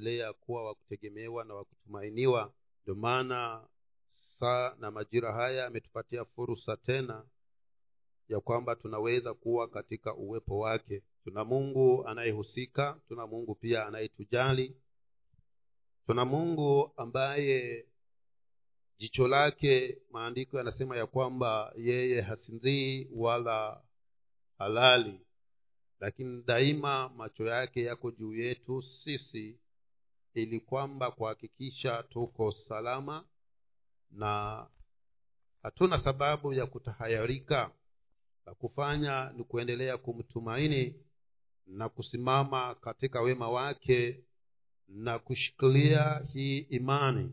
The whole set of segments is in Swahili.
endelea kuwa wa kutegemewa na wa kutumainiwa. Ndio maana saa na majira haya ametupatia fursa tena ya kwamba tunaweza kuwa katika uwepo wake. Tuna mungu anayehusika tuna mungu pia anayetujali. Tuna mungu ambaye jicho lake maandiko yanasema ya kwamba yeye hasinzii wala halali. Lakini daima macho yake yako juu yetu sisi ili kwamba kuhakikisha tuko salama na hatuna sababu ya kutahayarika. La kufanya ni kuendelea kumtumaini na kusimama katika wema wake na kushikilia hii imani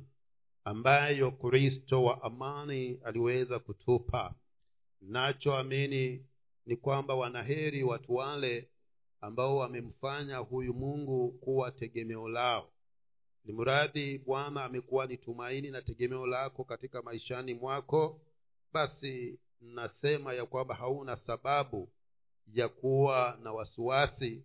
ambayo kristo wa amani aliweza kutupa. Nachoamini ni kwamba wanaheri watu wale ambao wamemfanya huyu mungu kuwa tegemeo lao ni mradhi bwana amekuwa ni tumaini na tegemeo lako katika maishani mwako. Basi nasema ya kwamba hauna sababu ya kuwa na wasiwasi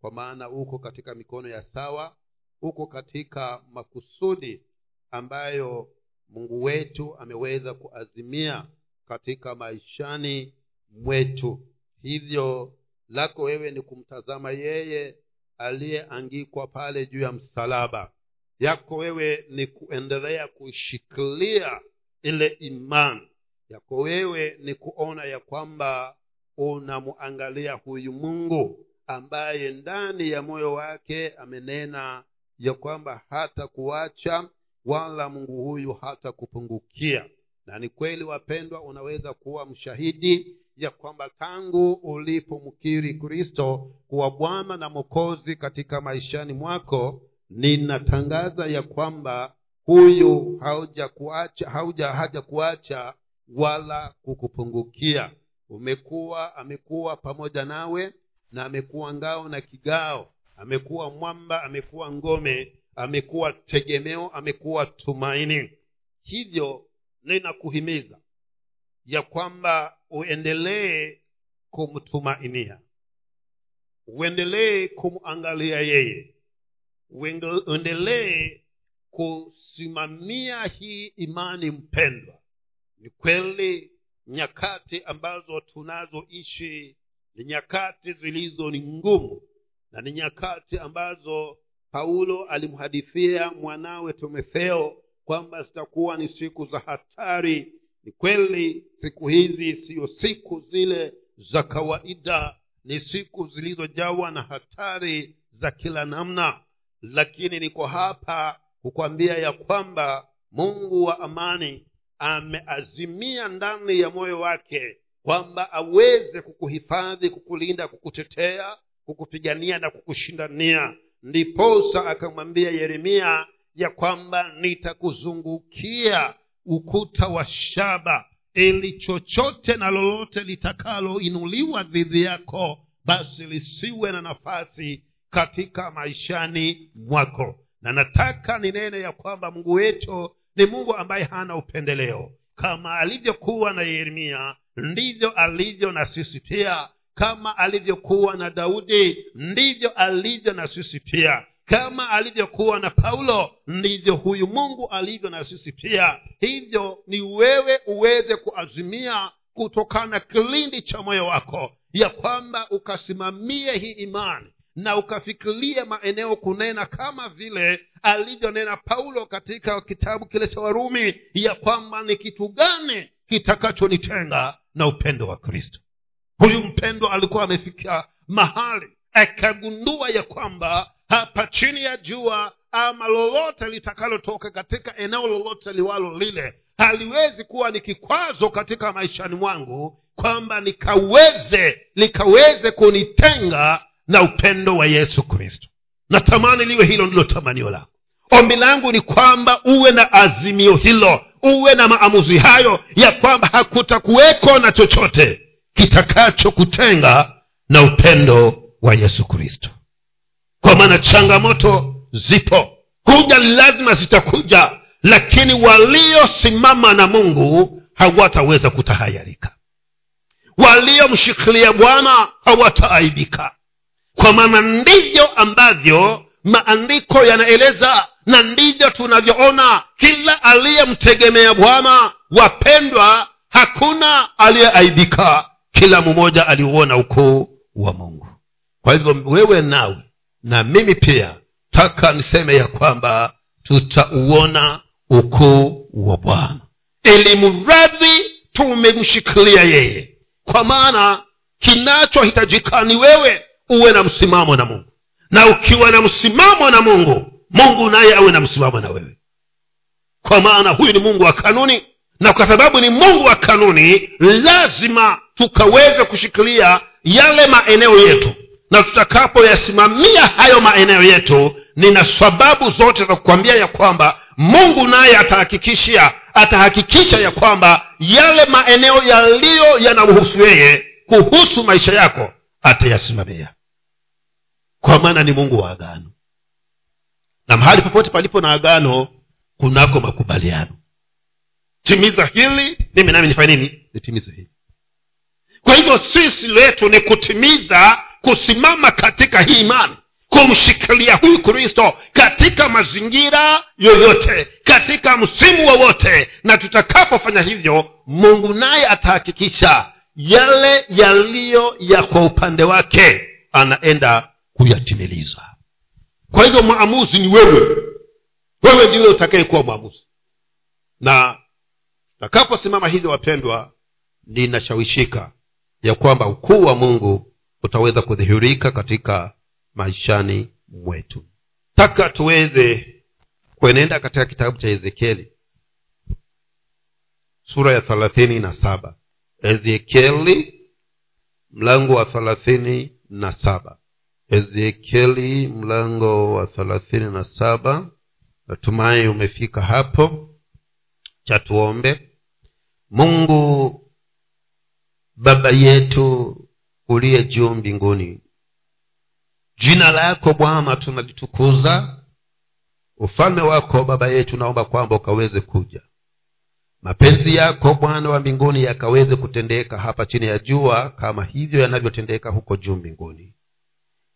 kwa maana uko katika mikono ya sawa uko katika makusudi ambayo mungu wetu ameweza kuazimia katika maishani mwetu. Hivyo lako wewe ni kumtazama yeye aliyeangikwa pale juu ya msalaba yako wewe ni kuendelea kushikilia ile imani yako wewe ni kuona ya kwamba unamwangalia huyu mungu ambaye ndani ya moyo wake amenena ya kwamba hata kuacha wala mungu huyu hata kupungukia. Na ni kweli wapendwa unaweza kuwa mshahidi ya kwamba tangu ulipomkiri kristo kuwa bwana na mwokozi katika maishani mwako ninatangaza ya kwamba huyu haujakuacha hauja haja kuacha wala kukupungukia. Umekuwa amekuwa pamoja nawe na amekuwa ngao na kigao. Amekuwa mwamba amekuwa ngome amekuwa tegemeo amekuwa tumaini. Hivyo ninakuhimiza ya kwamba uendelee kumtumainia. Uendelee kumwangalia yeye uendelee kusimamia hii imani mpendwa. Ni kweli nyakati ambazo tunazoishi ni nyakati zilizo ni ngumu na ni nyakati ambazo paulo alimhadithia mwanawe timotheo kwamba zitakuwa ni siku za hatari. Ni kweli siku hizi siyo siku zile za kawaida ni siku zilizojawa na hatari za kila namna lakini niko hapa kukwambia ya kwamba mungu wa amani ameazimia ndani ya moyo wake kwamba aweze kukuhifadhi kukulinda kukutetea kukupigania na kukushindania. Ndiposa akamwambia yeremia ya kwamba nitakuzungukia ukuta wa shaba ili chochote na lolote litakaloinuliwa dhidi yako basi lisiwe na nafasi katika maishani mwako. Na nataka ninene ya kwamba mungu wetu ni mungu ambaye hana upendeleo. Kama alivyokuwa na yeremia ndivyo alivyo na sisi pia. Kama alivyokuwa na daudi ndivyo alivyo na sisi pia. Kama alivyokuwa na paulo ndivyo huyu mungu alivyo na sisi pia. Hivyo ni wewe uweze kuazimia kutokana kilindi cha moyo wako ya kwamba ukasimamie hii imani na ukafikiria maeneo kunena kama vile alivyonena paulo katika kitabu kile cha warumi ya kwamba ni kitu gani kitakachonitenga na upendo wa kristo. Huyu mpendo alikuwa amefikia mahali akagundua ya kwamba hapa chini ya jua ama lolote litakalotoka katika eneo lolote liwalo lile haliwezi kuwa ni kikwazo katika maishani mwangu kwamba nikaweze likaweze kunitenga na upendo wa yesu kristo. Natamani liwe hilo ndilo tamanio lako. Ombi langu ni kwamba uwe na azimio hilo uwe na maamuzi hayo ya kwamba hakutakuweko na chochote kitakachokutenga na upendo wa yesu kristo. Kwa maana changamoto zipo. Kuja lazima zitakuja lakini waliosimama na mungu hawataweza kutahayarika. Waliomshikilia bwana hawataaibika kwa maana ndivyo ambavyo maandiko yanaeleza na ndivyo tunavyoona kila aliyemtegemea bwana wapendwa hakuna aliyeaibika. Kila mmoja aliuona ukuu wa mungu. Kwa hivyo wewe nawe na mimi pia taka niseme ya kwamba tutauona ukuu wa bwana. Ili mradhi tumemshikilia yeye. Kwa maana kinachohitajika ni wewe uwe na msimamo na mungu. Na ukiwa na msimamo na mungu mungu naye awe na msimamo na wewe. Kwa maana huyu ni mungu wa kanuni na kwa sababu ni mungu wa kanuni lazima tukaweze kushikilia yale maeneo yetu. Na tutakapoyasimamia hayo maeneo yetu nina sababu zote za kukwambia ya kwamba mungu naye atahakikishia atahakikisha ya kwamba yale maeneo yaliyo yanamhusu yeye kuhusu maisha yako atayasimamia. Kwa maana ni mungu wa agano. Na mahali popote palipo na agano kunako makubaliano. Timiza hili mimi nami nifanye nini? Nitimize hili. Kwa hivyo sisi letu ni kutimiza kusimama katika hii imani kumshikilia huyu kristo katika mazingira yoyote katika msimu wowote. Na tutakapofanya hivyo mungu naye atahakikisha yale yaliyo ya kwa upande wake anaenda kuyatimiliza. Kwa hivyo maamuzi ni wewe. Wewe ndiwe utakayekuwa mwamuzi. Na takaposimama hivyo wapendwa ninashawishika ya kwamba ukuu wa mungu utaweza kudhihirika katika maishani mwetu. Taka tuweze kuenenda katika kitabu cha ezekieli sura ya thelathini na saba ezekieli mlango wa thelathini na saba. Ezekieli mlango wa thelathini na saba. Natumai umefika hapo. Cha tuombe. Mungu baba yetu uliye juu mbinguni. Jina lako bwana tunalitukuza. Ufalme wako baba yetu naomba kwamba ukaweze kuja mapenzi yako bwana wa mbinguni yakaweze kutendeka hapa chini ya jua kama hivyo yanavyotendeka huko juu mbinguni.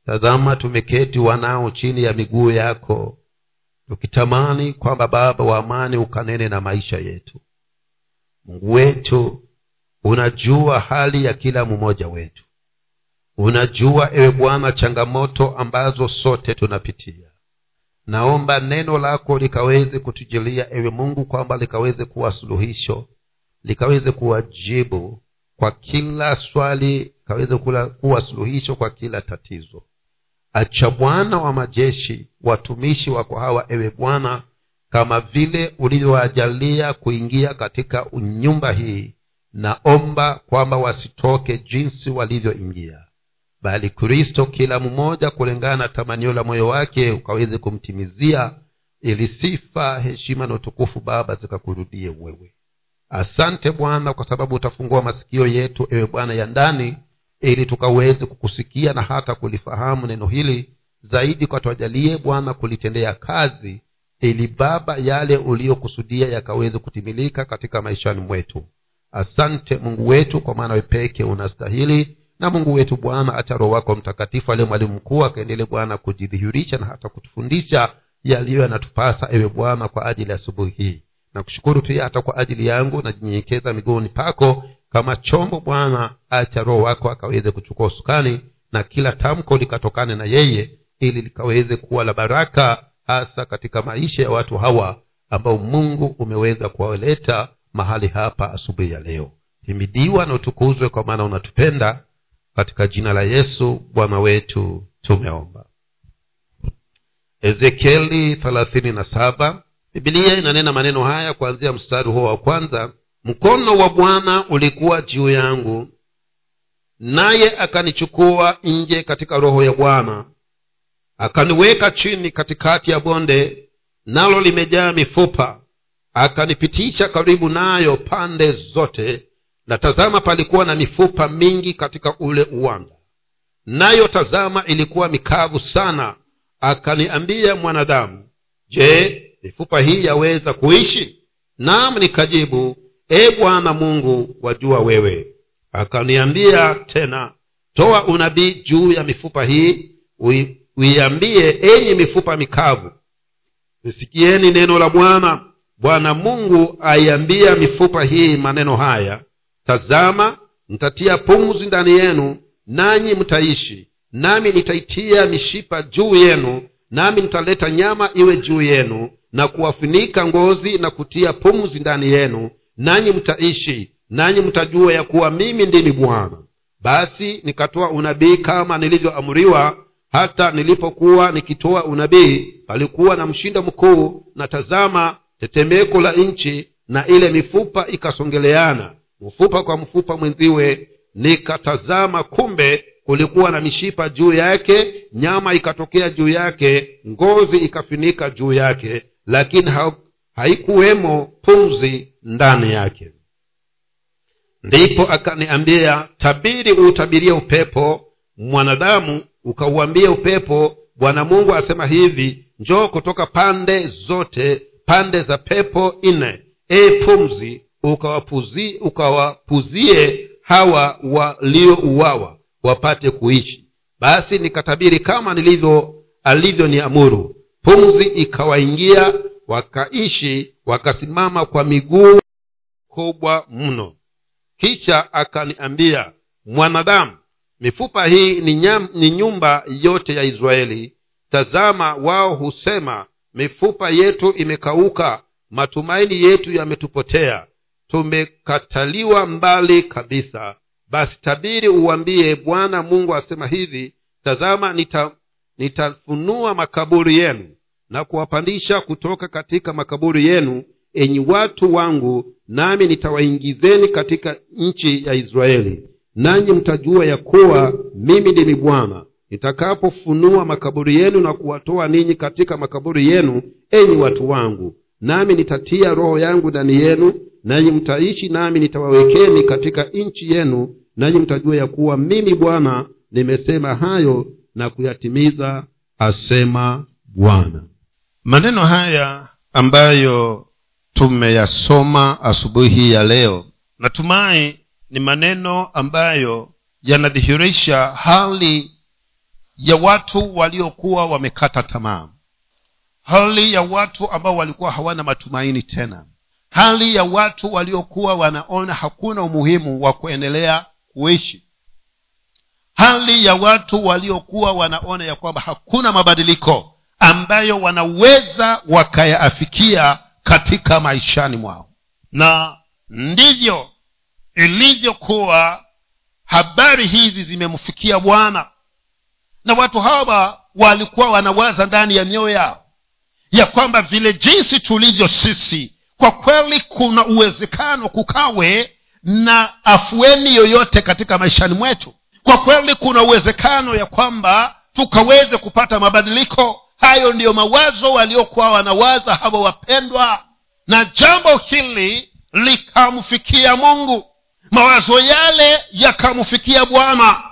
Tazama tumeketi wanao chini ya miguu yako tukitamani kwamba baba wa amani ukanene na maisha yetu. Mungu wetu unajua hali ya kila mmoja wetu. Unajua ewe bwana changamoto ambazo sote tunapitia naomba neno lako likaweze kutujilia ewe mungu kwamba likaweze kuwa suluhisho likaweze kuwa jibu kwa kila swali likaweze kuwa suluhisho kwa kila tatizo. Acha bwana wa majeshi watumishi wako hawa ewe bwana kama vile ulivyowajalia kuingia katika nyumba hii naomba kwamba wasitoke jinsi walivyoingia bali kristo kila mmoja kulingana na tamanio la moyo wake ukaweze kumtimizia ili sifa heshima na utukufu baba zikakurudie wewe. Asante bwana kwa sababu utafungua masikio yetu ewe bwana ya ndani ili tukaweze kukusikia na hata kulifahamu neno hili zaidi kwa twajalie bwana kulitendea kazi ili baba yale uliyokusudia yakaweze kutimilika katika maishani mwetu. Asante mungu wetu kwa maana wepeke unastahili na mungu wetu bwana acha roho wako mtakatifu aliye mwalimu mkuu akaendele bwana kujidhihirisha na hata kutufundisha yaliyo yanatupasa ewe bwana kwa ajili ya asubuhi hii. Na kushukuru pia hata kwa ajili yangu najinyenyekeza miguuni pako kama chombo bwana acha roho wako akaweze kuchukua usukani na kila tamko likatokane na yeye ili likaweze kuwa la baraka hasa katika maisha ya watu hawa ambao mungu umeweza kuwaleta mahali hapa asubuhi ya leo. Himidiwa na utukuzwe kwa maana unatupenda katika jina la yesu bwana wetu tumeomba. Ezekieli thelathini na saba bibilia inanena maneno haya kuanzia mstari huo wa kwanza. Mkono wa bwana ulikuwa juu yangu naye akanichukua nje katika roho ya bwana. Akaniweka chini katikati ya bonde nalo limejaa mifupa. Akanipitisha karibu nayo pande zote na tazama palikuwa na mifupa mingi katika ule uwanda. Nayo tazama ilikuwa mikavu sana. Akaniambia mwanadamu je mifupa hii yaweza kuishi? Nam nikajibu e bwana mungu wajua wewe. Akaniambia tena toa unabii juu ya mifupa hii uiambie enyi mifupa mikavu nisikieni neno la bwana. Bwana mungu aiambia mifupa hii maneno haya tazama nitatia pumzi ndani yenu nanyi mtaishi. Nami nitaitia mishipa juu yenu nami nitaleta nyama iwe juu yenu na kuwafunika ngozi na kutia pumzi ndani yenu. Nanyi mtaishi nanyi mtajua ya kuwa mimi ndimi bwana. Basi nikatoa unabii kama nilivyoamriwa. Hata nilipokuwa nikitoa unabii palikuwa na mshindo mkuu. Na tazama tetemeko la nchi na ile mifupa ikasongeleana mfupa kwa mfupa mwenziwe nikatazama kumbe kulikuwa na mishipa juu yake nyama ikatokea juu yake ngozi ikafinika juu yake lakini ha- haikuwemo pumzi ndani yake. Ndipo akaniambia tabiri uutabirie upepo mwanadamu ukauambie upepo bwana mungu asema hivi njoo kutoka pande zote pande za pepo nne e pumzi ukawapuzie ukawapuzie hawa waliouawa wapate kuishi. Basi nikatabiri kama nilivyo alivyoniamuru. Pumzi ikawaingia wakaishi wakasimama kwa miguu kubwa mno. Kisha akaniambia mwanadamu mifupa hii ni, nyam, ni nyumba yote ya israeli. Tazama wao husema mifupa yetu imekauka matumaini yetu yametupotea tumekataliwa mbali kabisa. Basi tabiri uwambie bwana mungu asema hivi tazama nita, nitafunua makaburi yenu na kuwapandisha kutoka katika makaburi yenu enyi watu wangu nami nitawaingizeni katika nchi ya israeli. Nanyi mtajua ya kuwa mimi ndimi bwana. Nitakapofunua makaburi yenu na kuwatoa ninyi katika makaburi yenu enyi watu wangu nami nitatia roho yangu ndani yenu nanyi mtaishi nami nitawawekeni katika nchi yenu nanyi mtajua ya kuwa mimi bwana nimesema hayo na kuyatimiza asema bwana. Maneno haya ambayo tumeyasoma asubuhi ya leo natumai ni maneno ambayo yanadhihirisha hali ya watu waliokuwa wamekata tamaa hali ya watu ambao walikuwa hawana matumaini tena hali ya watu waliokuwa wanaona hakuna umuhimu wa kuendelea kuishi. Hali ya watu waliokuwa wanaona ya kwamba hakuna mabadiliko ambayo wanaweza wakayaafikia katika maishani mwao. Na ndivyo ilivyokuwa. Habari hizi zimemfikia bwana. Na watu hawa walikuwa wanawaza ndani ya mioyo yao ya kwamba vile jinsi tulivyo sisi kwa kweli kuna uwezekano kukawe na afueni yoyote katika maishani mwetu. Kwa kweli kuna uwezekano ya kwamba tukaweze kupata mabadiliko. Hayo ndiyo mawazo waliokuwa wanawaza hawa wapendwa. Na jambo hili likamfikia mungu. Mawazo yale yakamfikia bwana.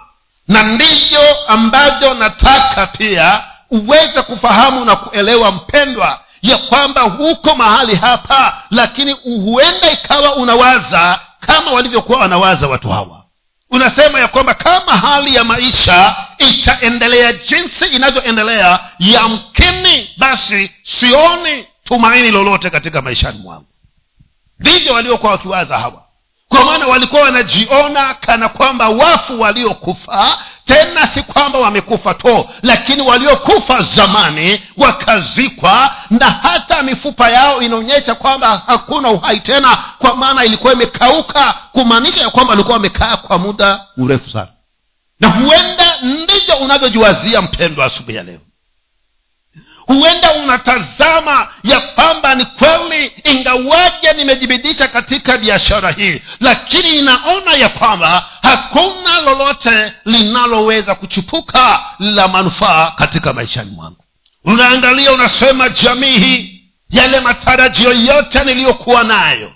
Na ndivyo ambavyo nataka pia uweze kufahamu na kuelewa mpendwa ya kwamba huko mahali hapa lakini huenda ikawa unawaza kama walivyokuwa wanawaza watu hawa. Unasema ya kwamba kama hali ya maisha itaendelea jinsi inavyoendelea yamkini basi sioni tumaini lolote katika maishani mwangu. Ndivyo waliokuwa wakiwaza hawa. Kwa maana walikuwa wanajiona kana kwamba wafu waliokufa tena si kwamba wamekufa to lakini waliokufa zamani wakazikwa na hata mifupa yao inaonyesha kwamba hakuna uhai tena kwa maana ilikuwa imekauka kumaanisha ya kwamba walikuwa wamekaa kwa muda mrefu sana. Na huenda ndivyo unavyojiwazia mpendwa asubuhi ya leo huenda unatazama ya kwamba ni kweli ingawaje nimejibidisha katika biashara hii lakini ninaona ya kwamba hakuna lolote linaloweza kuchupuka la manufaa katika maishani mwangu. Unaangalia unasema jamii hii yale matarajio yote niliyokuwa nayo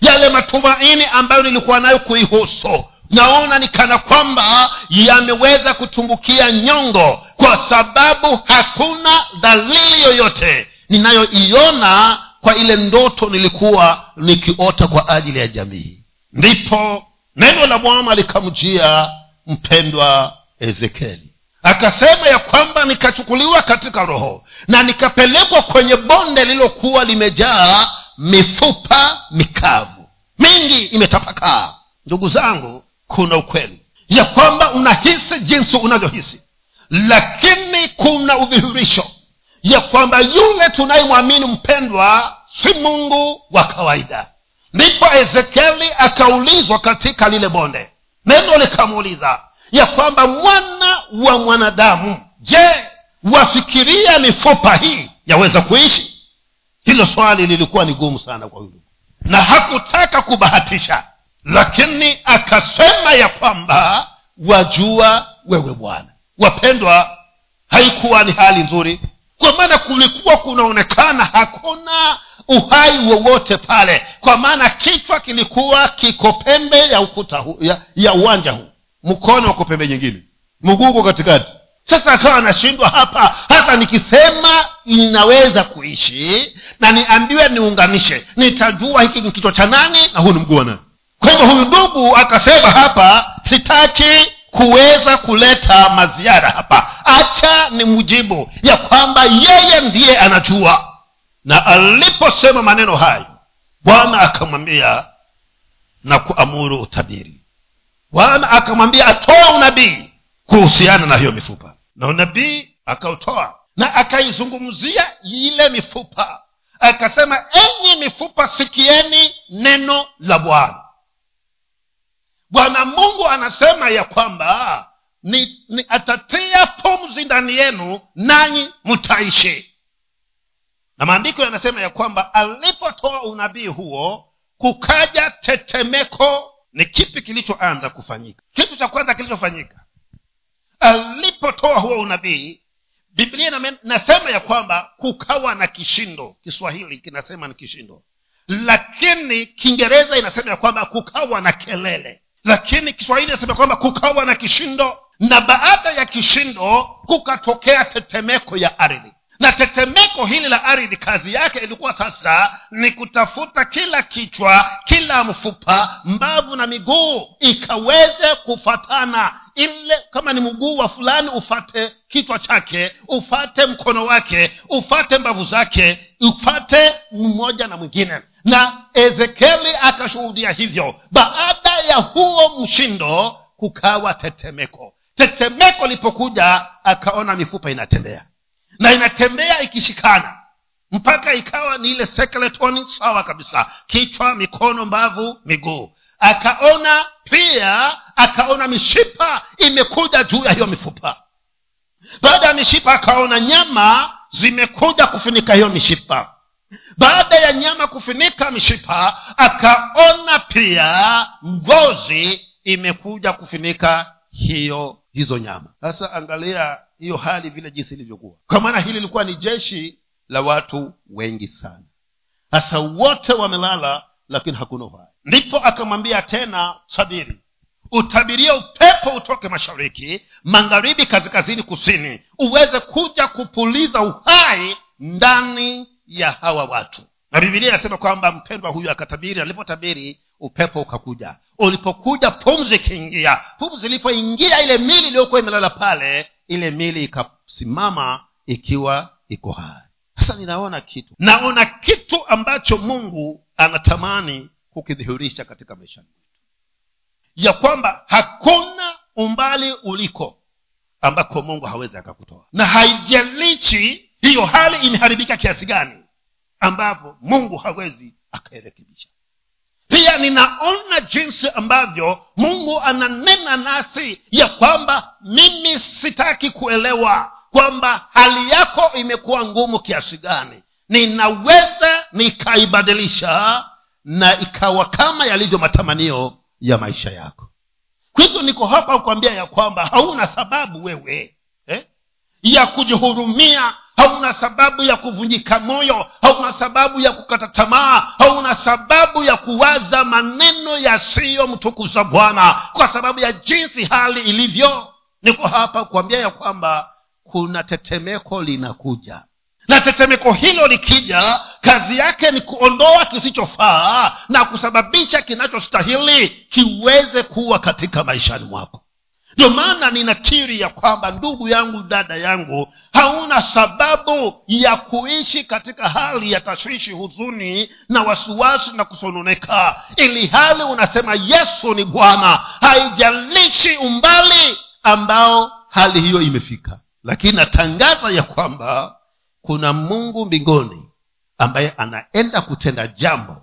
yale matumaini ambayo nilikuwa nayo kuihusu naona ni kana kwamba yameweza kutumbukia nyongo kwa sababu hakuna dalili yoyote ninayoiona kwa ile ndoto nilikuwa nikiota kwa ajili ya jamii. Ndipo neno la bwana likamjia mpendwa ezekieli. Akasema ya kwamba nikachukuliwa katika roho na nikapelekwa kwenye bonde lililokuwa limejaa mifupa mikavu. Mingi imetapakaa. Ndugu zangu kuna ukweli. Ya kwamba unahisi jinsi unavyohisi. Lakini kuna udhihirisho. Ya kwamba yule tunayemwamini mpendwa si mungu wa kawaida. Ndipo ezekieli akaulizwa katika lile bonde. Neno likamuuliza ya kwamba mwana wa mwanadamu je wafikiria mifupa hii yaweza kuishi? Hilo swali lilikuwa ni gumu sana kwa yulu na hakutaka kubahatisha lakini akasema ya kwamba wajua wewe bwana. Wapendwa haikuwa ni hali nzuri. Kwa maana kulikuwa kunaonekana hakuna uhai wowote pale. Kwa maana kichwa kilikuwa kiko pembe ya ukuta hu, ya, ya uwanja huu. Mkono uko pembe nyingine. Mguu katikati. Sasa akawa anashindwa hapa. Hata nikisema inaweza kuishi na niambiwe niunganishe nitajua hiki ni kichwa cha nani na huu ni mguu wa nani kwa hivyo huyu ndugu akasema hapa sitaki kuweza kuleta maziara hapa. Acha ni mujibu ya kwamba yeye ndiye anajua. Na aliposema maneno hayo bwana akamwambia na kuamuru utabiri. Bwana akamwambia atoa unabii kuhusiana na hiyo mifupa. Na unabii akautoa. Na akaizungumzia ile mifupa. Akasema enyi mifupa sikieni neno la bwana bwana mungu anasema ya kwamba ni, ni atatia pumzi ndani yenu nanyi mtaishi. Na maandiko yanasema ya kwamba alipotoa unabii huo kukaja tetemeko ni kipi kilichoanza kufanyika? Kitu cha kwanza kilichofanyika alipotoa huo unabii biblia inasema ya kwamba kukawa na kishindo. Kiswahili kinasema ni kishindo. Lakini kiingereza inasema ya kwamba kukawa na kelele lakini kiswahili nasema kwamba kukawa na kishindo na baada ya kishindo kukatokea tetemeko ya ardhi. Na tetemeko hili la ardhi kazi yake ilikuwa sasa ni kutafuta kila kichwa kila mfupa mbavu na miguu ikaweze kufatana. Ile kama ni mguu wa fulani ufate kichwa chake ufate mkono wake ufate mbavu zake ufate mmoja na mwingine na ezekieli akashuhudia hivyo. Baada ya huo mshindo kukawa tetemeko. Tetemeko lipokuja akaona mifupa inatembea. Na inatembea ikishikana. Mpaka ikawa ni ile sekeletoni sawa kabisa. Kichwa mikono mbavu miguu. Akaona pia akaona mishipa imekuja juu ya hiyo mifupa. Baada ya mishipa akaona nyama zimekuja kufunika hiyo mishipa baada ya nyama kufunika mishipa akaona pia ngozi imekuja kufunika hiyo hizo nyama. Sasa angalia hiyo hali vile jinsi ilivyokuwa. Kwa maana hili lilikuwa ni jeshi la watu wengi sana. Sasa wote wamelala lakini hakuna uhai. Ndipo akamwambia tena tabiri utabiria upepo utoke mashariki magharibi kaskazini kusini uweze kuja kupuliza uhai ndani ya hawa watu. Na bibilia inasema kwamba mpendwa huyu akatabiri alipotabiri upepo ukakuja. Ulipokuja pumzi ikiingia pumzi ilipoingia ile mili iliyokuwa imelala pale ile mili ikasimama ikiwa iko hai. Sasa ninaona kitu. Naona kitu ambacho mungu anatamani kukidhihirisha katika maisha yetu. Ya kwamba hakuna umbali uliko ambako mungu hawezi akakutoa. Na haijalishi hiyo hali imeharibika kiasi gani? Ambavyo mungu hawezi akairekebisha pia ninaona jinsi ambavyo mungu ananena nasi ya kwamba mimi sitaki kuelewa kwamba hali yako imekuwa ngumu kiasi gani. Ninaweza nikaibadilisha na ikawa kama yalivyo matamanio ya maisha yako. Kwa hivyo niko hapa kukwambia ya kwamba hauna sababu wewe? Ya kujihurumia hauna sababu ya kuvunjika moyo hauna sababu ya kukata tamaa hauna sababu ya kuwaza maneno yasiyomtukuza bwana kwa sababu ya jinsi hali ilivyo. Niko hapa kuambia ya kwamba kuna tetemeko linakuja na tetemeko hilo likija kazi yake ni kuondoa kisichofaa na kusababisha kinachostahili kiweze kuwa katika maishani mwako ndio maana ninakiri ya kwamba ndugu yangu dada yangu hauna sababu ya kuishi katika hali ya tashwishi huzuni na wasiwasi na kusononeka. Ili hali unasema yesu ni bwana haijalishi umbali ambao hali hiyo imefika. Lakini natangaza ya kwamba kuna mungu mbinguni ambaye anaenda kutenda jambo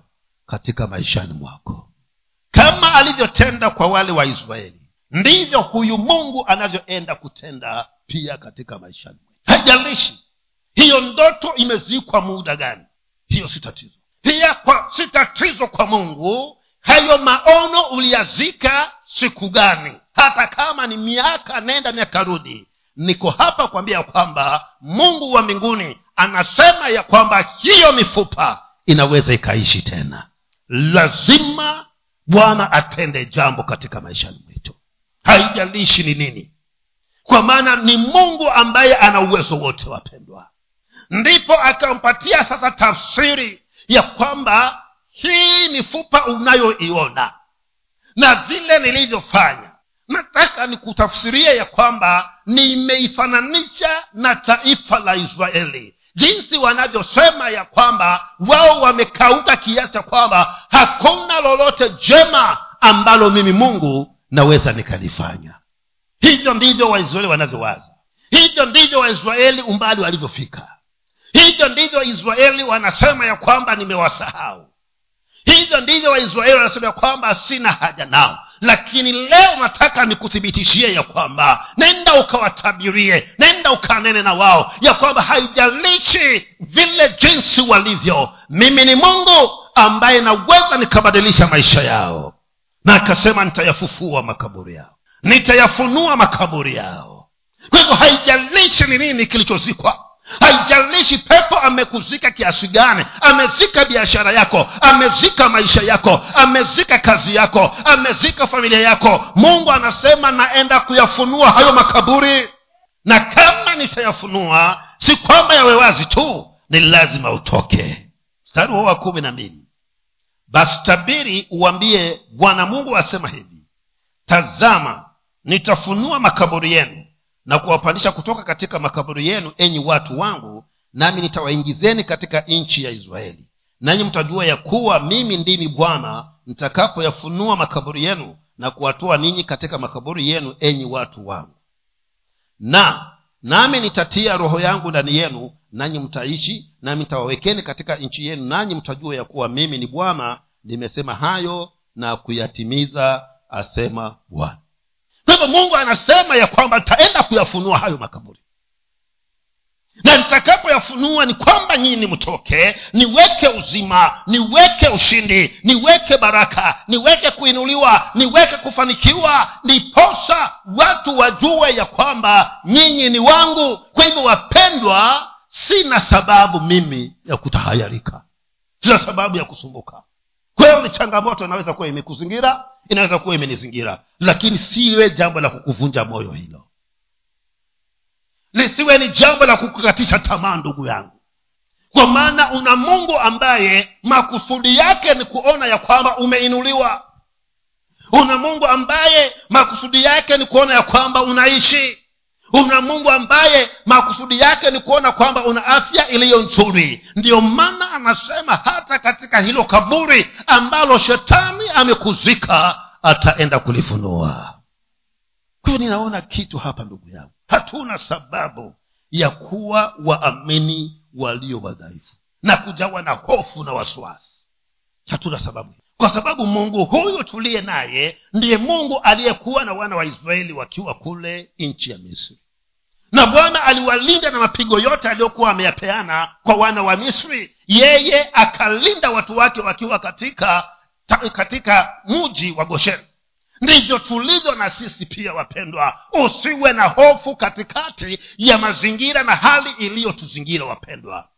katika maishani mwako. Kama alivyotenda kwa wale wa israeli ndivyo huyu mungu anavyoenda kutenda pia katika maishani hajalishi hiyo ndoto imezikwa muda gani. Hiyo si tatizo. Pia kwa si tatizo kwa mungu. Hayo maono uliyazika siku gani. Hata kama ni miaka nenda miaka rudi. Niko hapa kuambia kwamba mungu wa mbinguni anasema ya kwamba hiyo mifupa inaweza ikaishi tena. Lazima bwana atende jambo katika maishani haijalishi ni nini. Kwa maana ni mungu ambaye ana uwezo wote wapendwa. Ndipo akampatia sasa tafsiri ya kwamba hii mifupa unayoiona na vile nilivyofanya nataka nikutafsiria ya kwamba nimeifananisha na taifa la israeli. Jinsi wanavyosema ya kwamba wao wamekauka kiasi cha kwamba hakuna lolote jema ambalo mimi mungu naweza nikalifanya. Hivyo ndivyo waisraeli wanavyowaza. Hivyo ndivyo waisraeli umbali walivyofika. Hivyo ndivyo israeli wanasema ya kwamba nimewasahau. Hivyo ndivyo waisraeli wanasema ya kwamba sina haja nao. Lakini leo nataka nikuthibitishie ya kwamba nenda ukawatabirie nenda ukanene na wao ya kwamba haijalishi vile jinsi walivyo mimi ni mungu ambaye naweza nikabadilisha maisha yao na akasema nitayafufua makaburi yao. Nitayafunua makaburi yao. Kwa hivyo haijalishi ni nini kilichozikwa. Haijalishi pepo amekuzika kiasi gani. Amezika biashara yako. Amezika maisha yako. Amezika kazi yako. Amezika familia yako. Mungu anasema naenda kuyafunua hayo makaburi. Na kama nitayafunua si kwamba yawe wazi tu ni lazima utoke. Mstari huo wa kumi na mbili basi tabiri uambie bwana mungu asema hivi tazama nitafunua makaburi yenu na kuwapandisha kutoka katika makaburi yenu enyi watu wangu nami nitawaingizeni katika nchi ya israeli. Nanyi mtajua ya kuwa mimi ndimi bwana nitakapoyafunua makaburi yenu na kuwatoa ninyi katika makaburi yenu enyi watu wangu. Na nami nitatia roho yangu ndani yenu nanyi mtaishi nami nitawawekeni katika nchi yenu nanyi mtajua ya kuwa mimi ni bwana nimesema hayo na kuyatimiza asema bwana. Kwa hivyo mungu anasema ya kwamba nitaenda kuyafunua hayo makaburi. Na nitakapoyafunua ni kwamba nyinyi mtoke niweke uzima niweke ushindi niweke baraka niweke kuinuliwa niweke kufanikiwa niposa watu wajue ya kwamba nyinyi ni wangu. Kwa hivyo wapendwa sina sababu mimi ya kutahayarika. Sina sababu ya kusumbuka kwa hiyo changamoto inaweza kuwa imekuzingira inaweza kuwa imenizingira. Lakini siwe jambo la kukuvunja moyo hilo. Lisiwe ni jambo la kukukatisha tamaa ndugu yangu. Kwa maana una mungu ambaye makusudi yake ni kuona ya kwamba umeinuliwa. Una mungu ambaye makusudi yake ni kuona ya kwamba unaishi una mungu ambaye makusudi yake ni kuona kwamba una afya iliyo nzuri. Ndiyo maana anasema hata katika hilo kaburi ambalo shetani amekuzika ataenda kulifunua. Kwa ninaona kitu hapa ndugu yangu. Hatuna sababu ya kuwa waamini walio wadhaifu na kujawa na hofu na wasiwasi. Hatuna sababu kwa sababu mungu huyu tuliye naye ndiye mungu aliyekuwa na wana wa israeli wakiwa kule nchi ya misri. Na bwana aliwalinda na mapigo yote aliyokuwa ameyapeana kwa wana wa misri. Yeye akalinda watu wake wakiwa katika katika mji wa gosheni. Ndivyo tulivyo na sisi pia wapendwa. Usiwe na hofu katikati ya mazingira na hali iliyotuzingira wapendwa.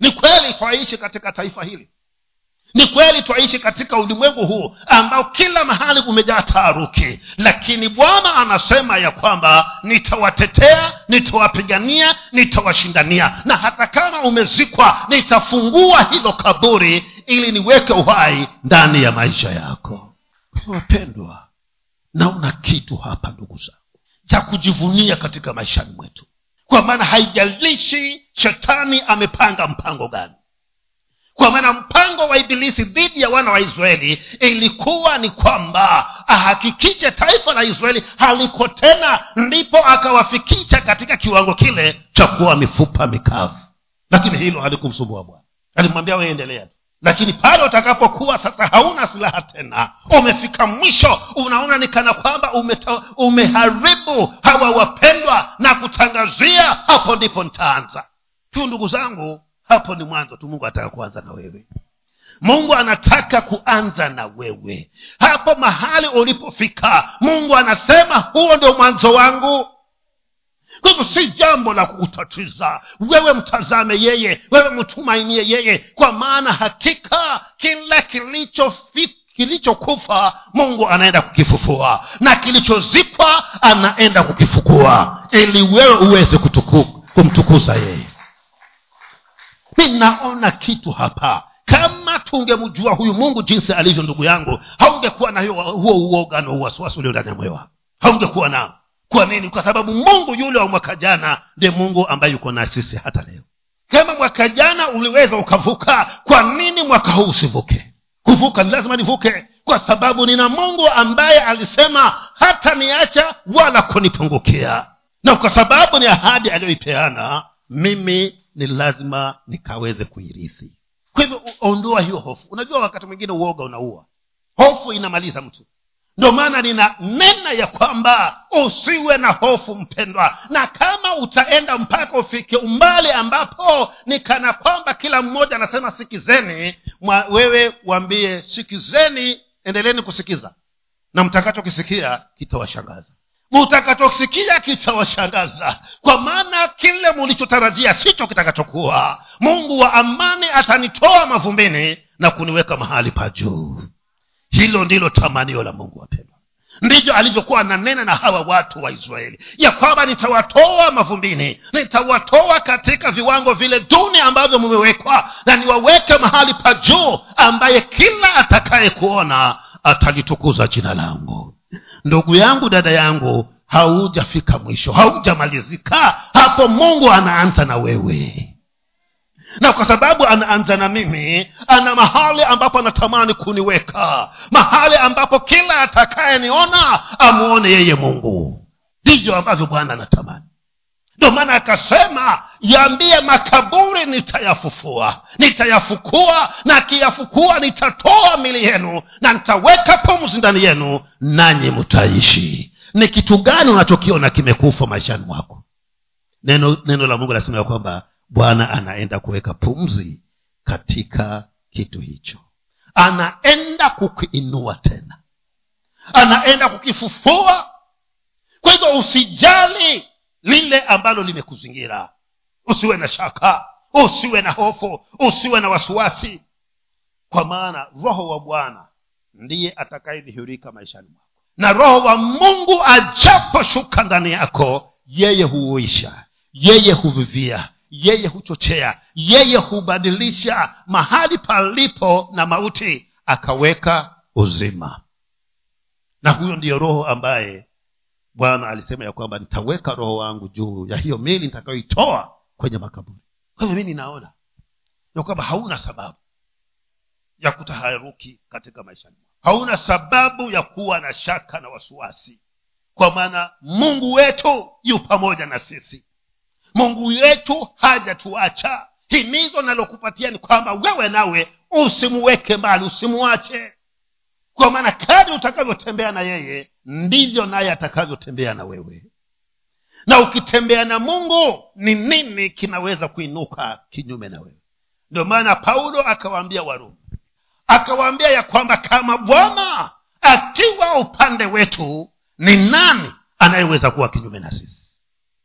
Ni kweli twaishi katika taifa hili ni kweli twaishi katika ulimwengu huu ambao kila mahali umejaa taharuki lakini bwana anasema ya kwamba nitawatetea nitawapigania nitawashindania. Na hata kama umezikwa nitafungua hilo kaburi ili niweke uhai ndani ya maisha yako. Wapendwa naona kitu hapa ndugu zangu cha kujivunia katika maishani mwetu. Kwa maana haijalishi shetani amepanga mpango gani kwa maana mpango wa ibilisi dhidi ya wana wa israeli ilikuwa ni kwamba ahakikishe taifa la israeli haliko tena ndipo akawafikisha katika kiwango kile cha kuwa mifupa mikavu. Lakini hilo halikumsumbua bwana. Alimwambia weendelea lakini pale utakapokuwa sasa hauna silaha tena umefika mwisho unaona ni kwamba umeharibu hawa wapendwa na kutangazia hapo ndipo nitaanza. Tu ndugu zangu hapo ni mwanzo tu mungu anataka kuanza na wewe. Mungu anataka kuanza na wewe. Hapo mahali ulipofika mungu anasema huo ndio mwanzo wangu. Kwa hivyo si jambo la kukutatiza. Wewe mtazame yeye wewe mtumainie yeye. Kwa maana hakika kila kilichofi kilichokufa mungu anaenda kukifufua. Na kilichozikwa anaenda kukifukua. Ili wewe uweze kumtukuza yeye ninaona kitu hapa. Kama tungemjua huyu mungu jinsi alivyo ndugu yangu haungekuwa na huo uoga na uwasiwasi ulio ndani ya moyo wako. Haungekuwa nao kwa nini? Kwa sababu mungu yule wa mwaka jana ndiye mungu ambaye yuko na sisi hata leo. Kama mwaka jana uliweza ukavuka kwa nini mwaka huu usivuke? Kuvuka ni lazima nivuke kwa sababu nina mungu ambaye alisema hata niacha wala kunipungukia. Na kwa sababu ni ahadi aliyoipeana mimi ni lazima nikaweze kuirithi. Kwa hivyo ondoa hiyo hofu. Unajua wakati mwingine uoga unaua. Hofu inamaliza mtu. Ndio maana nina nena ya kwamba usiwe na hofu mpendwa. Na kama utaenda mpaka ufike umbali ambapo ni kana kwamba kila mmoja anasema sikizeni mwa wewe waambie sikizeni endeleni kusikiza. Na mtakachokisikia kitawashangaza mtakachosikia kitawashangaza. Kwa maana kile mulichotarajia sicho kitakachokuwa. Mungu wa amani atanitoa mavumbini na kuniweka mahali pa juu. Hilo ndilo tamanio la mungu wapendwa ndivyo alivyokuwa ananena na hawa watu wa israeli. Ya kwamba nitawatoa mavumbini nitawatoa katika viwango vile duni ambavyo mumewekwa na niwaweke mahali pa juu ambaye kila atakaye kuona atalitukuza jina langu ndugu yangu dada yangu haujafika mwisho haujamalizika. Hapo mungu anaanza na wewe. Na kwa sababu anaanza na mimi ana mahali ambapo anatamani kuniweka mahali ambapo kila atakayeniona amuone yeye mungu. Ndivyo ambavyo bwana anatamani ndio maana akasema yaambie makaburi nitayafufua. Nitayafukua na akiyafukua nitatoa mili yenu na nitaweka pumzi ndani yenu nanyi mtaishi ni kitu gani unachokiona kimekufa maishani mwako? Neno neno la mungu linasema ya kwamba bwana anaenda kuweka pumzi katika kitu hicho. Anaenda kukiinua tena. Anaenda kukifufua. Kwa hivyo usijali lile ambalo limekuzingira. Usiwe na shaka usiwe na hofu usiwe na wasiwasi. Kwa maana roho wa bwana ndiye atakayedhihirika maishani mwako. Na roho wa mungu ajaposhuka ndani yako yeye huuisha yeye huvivia yeye huchochea yeye hubadilisha mahali palipo na mauti akaweka uzima. Na huyo ndiyo roho ambaye bwana alisema ya kwamba nitaweka roho wangu juu ya hiyo mili nitakayoitoa kwenye makaburi. Kwa hivyo mi ninaona ya kwamba hauna sababu ya kutaharuki katika maisha. Hauna sababu ya kuwa na shaka na wasiwasi. Kwa maana mungu wetu yu pamoja na sisi. Mungu wetu hajatuacha. Himizo nalokupatia ni kwamba wewe nawe usimuweke mbali usimuache. Kwa maana kadri utakavyotembea na yeye ndivyo naye atakavyotembea na wewe. Na ukitembea na mungu ni nini kinaweza kuinuka kinyume na wewe? Ndio maana paulo akawaambia warumi. Akawaambia ya kwamba kama bwana akiwa upande wetu ni nani anayeweza kuwa kinyume na sisi?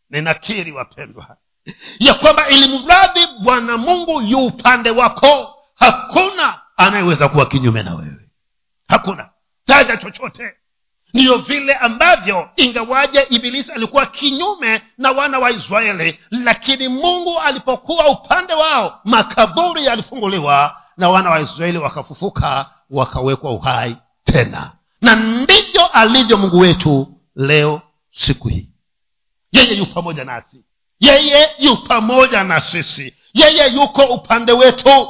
Ninakiri wapendwa ya kwamba ili mradhi bwana mungu yu upande wako hakuna anayeweza kuwa kinyume na wewe. Hakuna. Taja chochote ndiyo vile ambavyo ingawaje ibilisi alikuwa kinyume na wana wa israeli lakini mungu alipokuwa upande wao makaburi yalifunguliwa na wana wa israeli wakafufuka wakawekwa uhai tena. Na ndivyo alivyo mungu wetu leo siku hii. Yeye yu pamoja nasi. Yeye yu pamoja na sisi. Yeye yuko upande wetu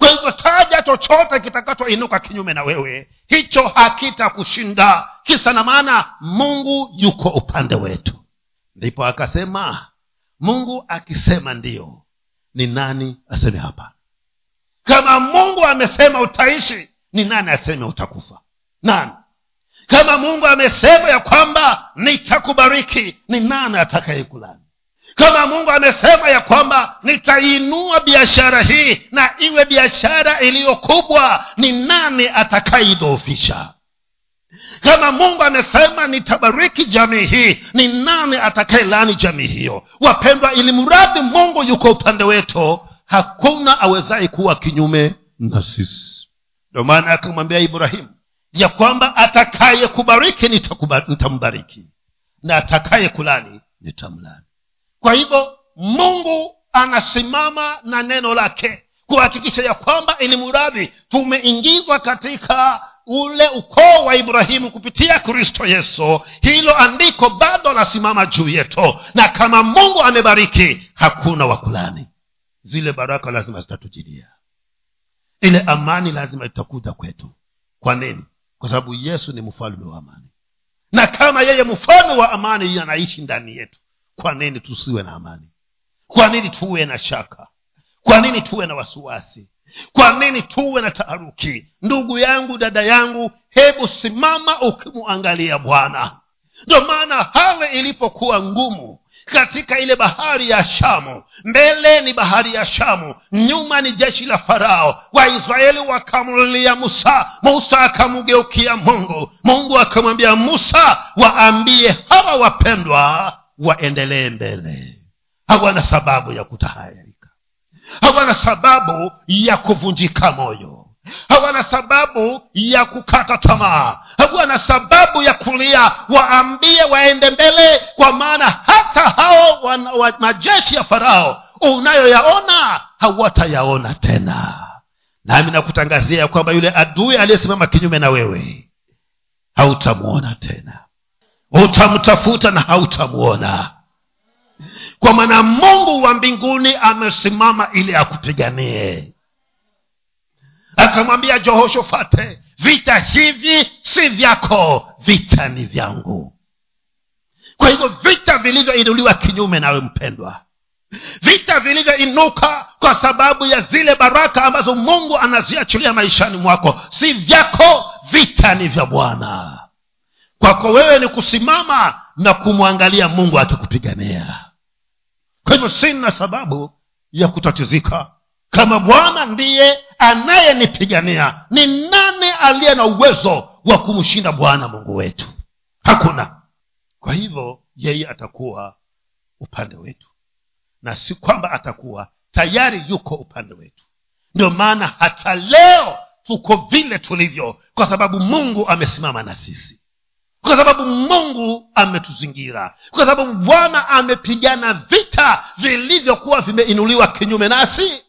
kwa hivyo taja chochote kitakachoinuka kinyume na wewe hicho hakitakushinda. Kisa na maana mungu yuko upande wetu. Ndipo akasema mungu akisema ndiyo ni nani aseme hapa? Kama mungu amesema utaishi ni nani aseme utakufa? Nani? Kama mungu amesema ya kwamba nitakubariki ni nani atakayekulani kama mungu amesema ya kwamba nitainua biashara hii na iwe biashara iliyokubwa ni nani atakaidhoofisha? Kama mungu amesema nitabariki jamii hii ni nani atakayelani jamii hiyo? Wapendwa ili mradhi mungu yuko upande wetu hakuna awezaye kuwa kinyume na sisi. Ndio maana akamwambia ibrahimu ya kwamba atakaye kubariki nitambariki na atakaye kulani nitamlani kwa hivyo mungu anasimama na neno lake kuhakikisha ya kwamba ili muradhi tumeingizwa katika ule ukoo wa ibrahimu kupitia kristo yesu. Hilo andiko bado lasimama juu yetu na kama mungu amebariki hakuna wakulani zile baraka lazima zitatujilia. Ile amani lazima itakuja kwetu. Kwa nini? Kwa sababu yesu ni mfalme wa amani. Na kama yeye mfalme wa amani anaishi ndani yetu kwa nini tusiwe na amani? Kwa nini tuwe na shaka? Kwa nini tuwe na wasiwasi? Kwa nini tuwe na taharuki? Ndugu yangu dada yangu hebu simama ukimwangalia bwana. Ndio maana hali ilipokuwa ngumu katika ile bahari ya shamu mbele ni bahari ya shamu nyuma ni jeshi la farao. Waisraeli wakamlilia musa musa akamgeukia mungu. Mungu akamwambia musa waambie hawa wapendwa waendelee mbele. Hawana sababu ya kutahayarika. Hawana sababu ya kuvunjika moyo. Hawana sababu ya kukata tamaa. Hawana sababu ya kulia. Waambie waende mbele kwa maana hata hao wana, wa, majeshi ya farao unayoyaona hawatayaona tena. Nami nakutangazia kwamba yule adui aliyesimama kinyume na wewe hautamwona tena utamtafuta na hautamwona kwa maana mungu wa mbinguni amesimama ili akupiganie. Akamwambia jehoshofate vita hivi si vyako vita ni vyangu. Kwa hivyo vita vilivyoinuliwa kinyume nawe mpendwa vita vilivyoinuka kwa sababu ya zile baraka ambazo mungu anaziachilia maishani mwako si vyako vita ni vya bwana kwako wewe ni kusimama na kumwangalia mungu akikupigania. Kwa hivyo sina sababu ya kutatizika. Kama bwana ndiye anayenipigania ni nani aliye na uwezo wa kumshinda bwana mungu wetu? Hakuna. Kwa hivyo yeye atakuwa upande wetu. Na si kwamba atakuwa tayari yuko upande wetu. Ndio maana hata leo tuko vile tulivyo kwa sababu mungu amesimama na sisi kwa sababu mungu ametuzingira. Kwa sababu bwana amepigana vita vilivyokuwa vimeinuliwa kinyume nasi.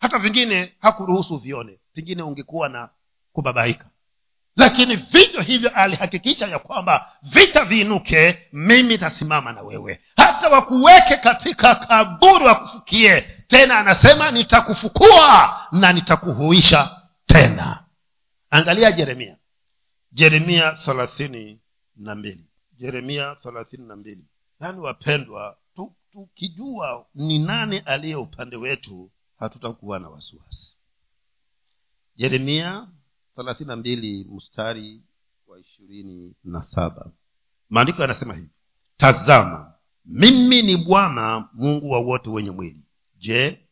Hata vingine hakuruhusu vione. Vingine ungekuwa na kubabaika. Lakini vivyo hivyo alihakikisha ya kwamba vita viinuke mimi tasimama na wewe. Hata wakuweke katika kaburi wakufukie. Tena anasema nitakufukua na nitakuhuisha tena. Angalia jeremia jeremia thelathini na mbili. Jeremia thelathini na mbili. Yaani wapendwa tukijua ni nani aliye upande wetu hatutakuwa na wasiwasi. Jeremia thelathini na mbili mstari wa ishirini na saba. Maandiko yanasema hivi. Tazama mimi ni bwana mungu wa wote wenye mwili. Je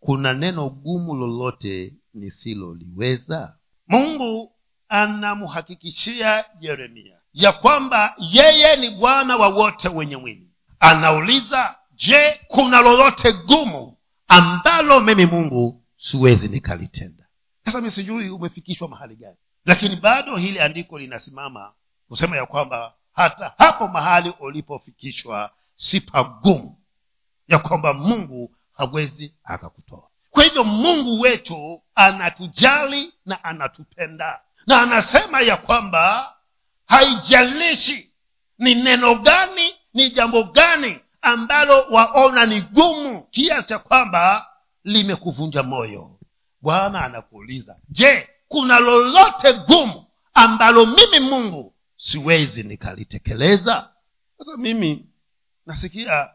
kuna neno gumu lolote nisiloliweza? Mungu anamhakikishia yeremia ya kwamba yeye ni bwana wa wote wenye mwili. Anauliza je kuna lolote gumu ambalo mimi mungu siwezi nikalitenda? Sasa mi sijui umefikishwa mahali gani lakini bado hili andiko linasimama kusema ya kwamba hata hapo mahali ulipofikishwa si pagumu ya kwamba mungu hawezi akakutoa. Kwa hivyo mungu wetu anatujali na anatupenda na anasema ya kwamba haijalishi ni neno gani ni jambo gani ambalo waona ni gumu kiasi cha kwamba limekuvunja moyo. Bwana anakuuliza je kuna lolote gumu ambalo mimi mungu siwezi nikalitekeleza? Sasa mimi nasikia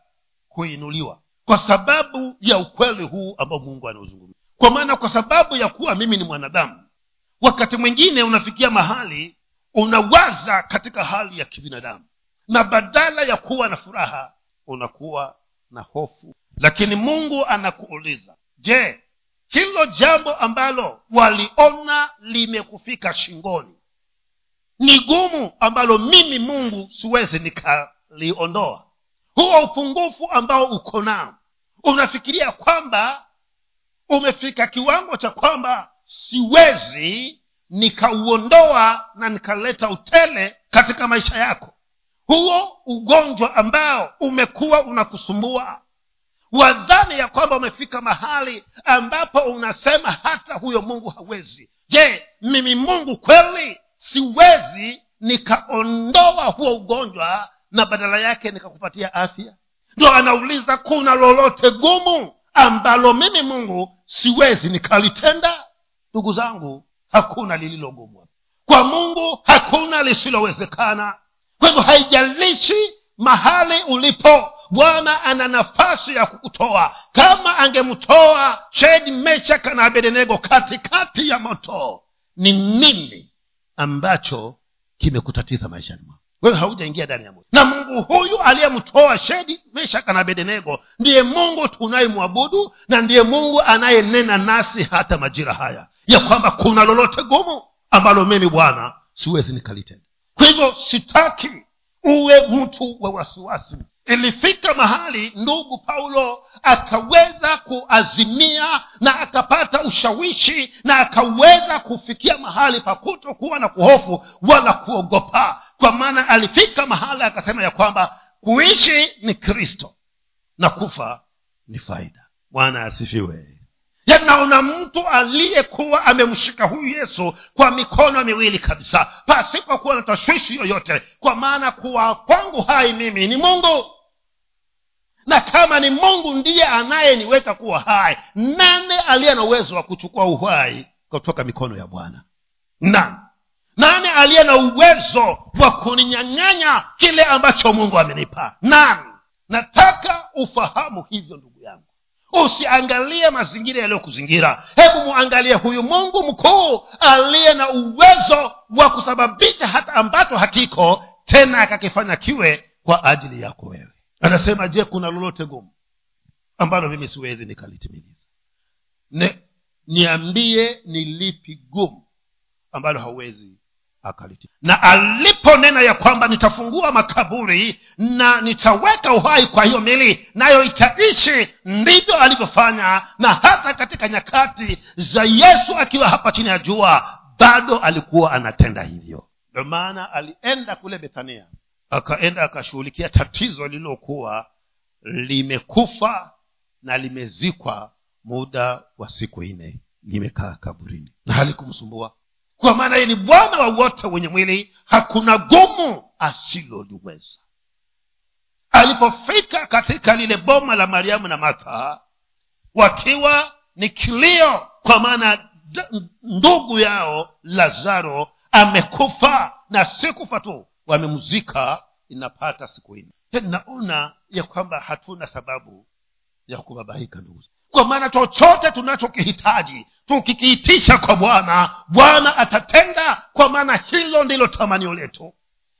kuinuliwa kwa sababu ya ukweli huu ambao mungu anauzungumza kwa maana kwa sababu ya kuwa mimi ni mwanadamu wakati mwingine unafikia mahali unawaza katika hali ya kibinadamu. Na badala ya kuwa na furaha unakuwa na hofu. Lakini mungu anakuuliza je hilo jambo ambalo waliona limekufika shingoni ni gumu ambalo mimi mungu siwezi nikaliondoa? Huo upungufu ambao uko nao unafikiria kwamba umefika kiwango cha kwamba siwezi nikauondoa na nikaleta utele katika maisha yako. Huo ugonjwa ambao umekuwa unakusumbua. Wadhani ya kwamba umefika mahali ambapo unasema hata huyo mungu hawezi. Je mimi mungu kweli? Siwezi nikaondoa huo ugonjwa na badala yake nikakupatia afya? Ndo anauliza kuna lolote gumu ambalo mimi mungu siwezi nikalitenda ndugu zangu hakuna lililogumu kwa mungu hakuna lisilowezekana. Kwa hivyo haijalishi mahali ulipo bwana ana nafasi ya kukutoa. Kama angemtoa shedi meshaka na abedenego katikati ya moto ni nini ambacho kimekutatiza maishani mwako? Wewe haujaingia ndani ya moto na mungu huyu aliyemtoa shedi meshaka na bedenego ndiye mungu tunayemwabudu na ndiye mungu anayenena nasi hata majira haya ya kwamba kuna lolote gumu ambalo mimi bwana siwezi nikalitenda. Kwa hivyo sitaki uwe mtu wa wasiwasi. Ilifika mahali ndugu paulo akaweza kuazimia na akapata ushawishi na akaweza kufikia mahali pa kutokuwa na kuhofu wala kuogopa. Kwa maana alifika mahali akasema ya kwamba kuishi ni kristo na kufa ni faida. Bwana asifiwe yanaona mtu aliyekuwa amemshika huyu yesu kwa mikono miwili kabisa. Pasipokuwa na tashwishi yoyote. Kwa maana kuwa kwangu hai mimi ni mungu. Na kama ni mungu ndiye anayeniweka kuwa hai nane aliye na uwezo wa kuchukua uhai kutoka mikono ya bwana? Na nani aliye na uwezo wa kuninyang'anya kile ambacho mungu amenipa? Nani? Nataka ufahamu hivyo ndugu yangu usiangalie mazingira yaliyokuzingira. Hebu muangalie huyu mungu mkuu aliye na uwezo wa kusababisha hata ambacho hakiko tena akakifanya kiwe kwa ajili yako wewe. Anasema je kuna lolote gumu ambalo mimi siwezi nikalitimiliza? Ne, niambie ni lipi gumu ambalo hauwezi akalitimiliza na aliponena ya kwamba nitafungua makaburi na nitaweka uhai kwa hiyo mili nayo itaishi ndivyo alivyofanya. Na hata katika nyakati za yesu akiwa hapa chini ya jua bado alikuwa anatenda hivyo. Ndo maana alienda kule bethania akaenda akashughulikia tatizo lililokuwa limekufa na limezikwa muda wa siku nne. Limekaa kaburini. Na halikumsumbua kwa maana yeye ni bwana wa wote wenye mwili hakuna gumu asiloliweza alipofika katika lile boma la mariamu na martha wakiwa ni kilio kwa maana ndugu yao lazaro amekufa na si kufa tu wamemzika inapata siku nne naona ya kwamba hatuna sababu ya kubabaika ndugu kwa maana chochote tunachokihitaji tukikiitisha kwa bwana bwana atatenda. Kwa maana hilo ndilo tamanio letu.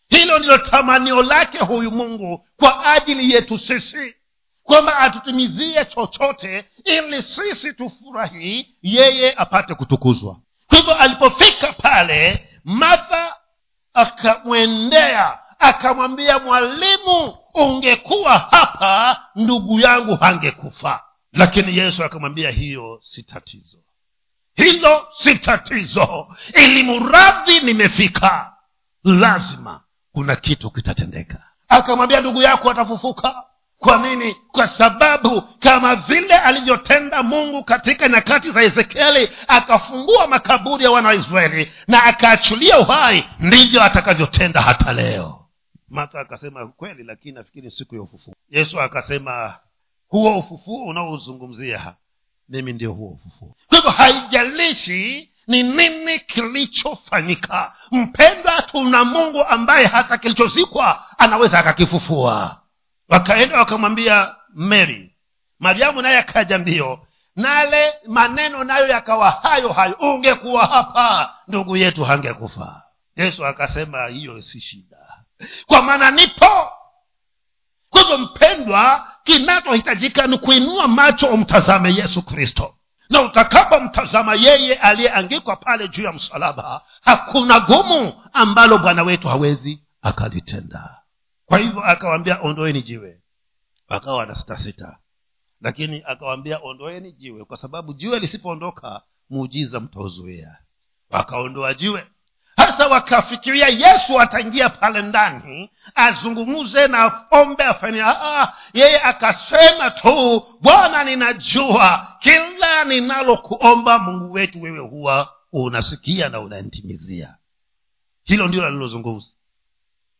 Hilo ndilo tamanio lake huyu mungu kwa ajili yetu sisi. Kwamba atutimizie chochote ili sisi tufurahi yeye apate kutukuzwa. Kwa hivyo alipofika pale martha akamwendea akamwambia mwalimu ungekuwa hapa ndugu yangu hangekufa lakini yesu akamwambia hiyo si tatizo. Hilo si tatizo. Ili muradhi nimefika lazima kuna kitu kitatendeka. Akamwambia ndugu yako atafufuka. Kwa nini? Kwa sababu kama vile alivyotenda mungu katika nyakati za ezekieli akafungua makaburi ya wana waisraeli na akaachilia uhai ndivyo atakavyotenda hata leo. Martha akasema kweli lakini nafikiri siku ya ufufuo. Yesu akasema huo ufufuo unaozungumzia mimi ndio huo ufufuo. Kwa hivyo haijalishi ni nini kilichofanyika. Mpenda tuna mungu ambaye hata kilichozikwa anaweza akakifufua. Wakaenda wakamwambia mary mariamu naye akaja mbio nale maneno nayo yakawa hayo hayo. Ungekuwa hapa ndugu yetu hangekufa. Yesu akasema hiyo si shida. Kwa maana nipo kwa hivyo mpendwa kinachohitajika ni kuinua macho umtazame yesu kristo. Na utakapomtazama yeye aliyeangikwa pale juu ya msalaba hakuna gumu ambalo bwana wetu hawezi akalitenda. Kwa hivyo akawambia ondoeni jiwe. Wakawa na sitasita lakini akawambia ondoeni jiwe kwa sababu jiwe lisipoondoka muujiza mtauzuia wakaondoa jiwe hasa wakafikiria yesu ataingia pale ndani azungumze na ombe afanye ah, yeye akasema tu bwana ninajua kila ninalokuomba mungu wetu wewe huwa unasikia na unanitimizia hilo ndilo alilozungumza.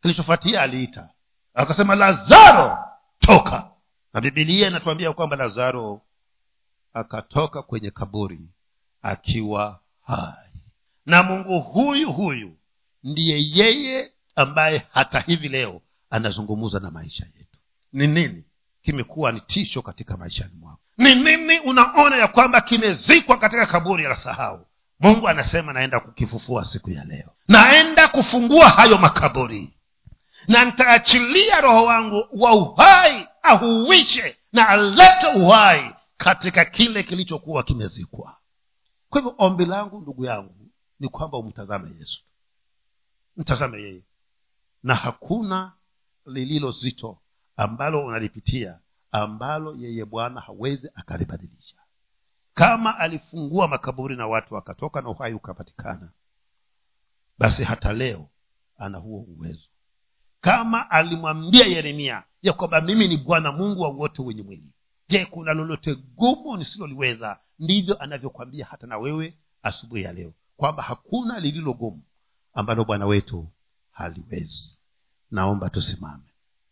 Kilichofuatia aliita. Akasema lazaro toka. Na bibilia inatuambia kwamba lazaro akatoka kwenye kaburi akiwa hai na mungu huyu huyu ndiye yeye ambaye hata hivi leo anazungumza na maisha yetu. Ni nini kimekuwa ni tisho katika maishani mwako? Ni nini unaona ya kwamba kimezikwa katika kaburi la sahau? Mungu anasema naenda kukifufua siku ya leo. Naenda kufungua hayo makaburi. Na nitaachilia roho wangu wa uhai ahuishe na alete uhai katika kile kilichokuwa kimezikwa. Kwa hivyo ombi langu ndugu yangu ni kwamba umtazame yesu. Mtazame yeye. Na hakuna lililo zito ambalo unalipitia ambalo yeye bwana hawezi akalibadilisha. Kama alifungua makaburi na watu wakatoka na uhai ukapatikana basi hata leo ana huo uwezo. Kama alimwambia yeremia ya kwamba mimi ni bwana mungu wa wote wenye mwili je kuna lolote gumu nisiloliweza? Ndivyo anavyokwambia hata na wewe asubuhi ya leo kwamba hakuna lililo gumu ambalo bwana wetu haliwezi. Naomba tusimame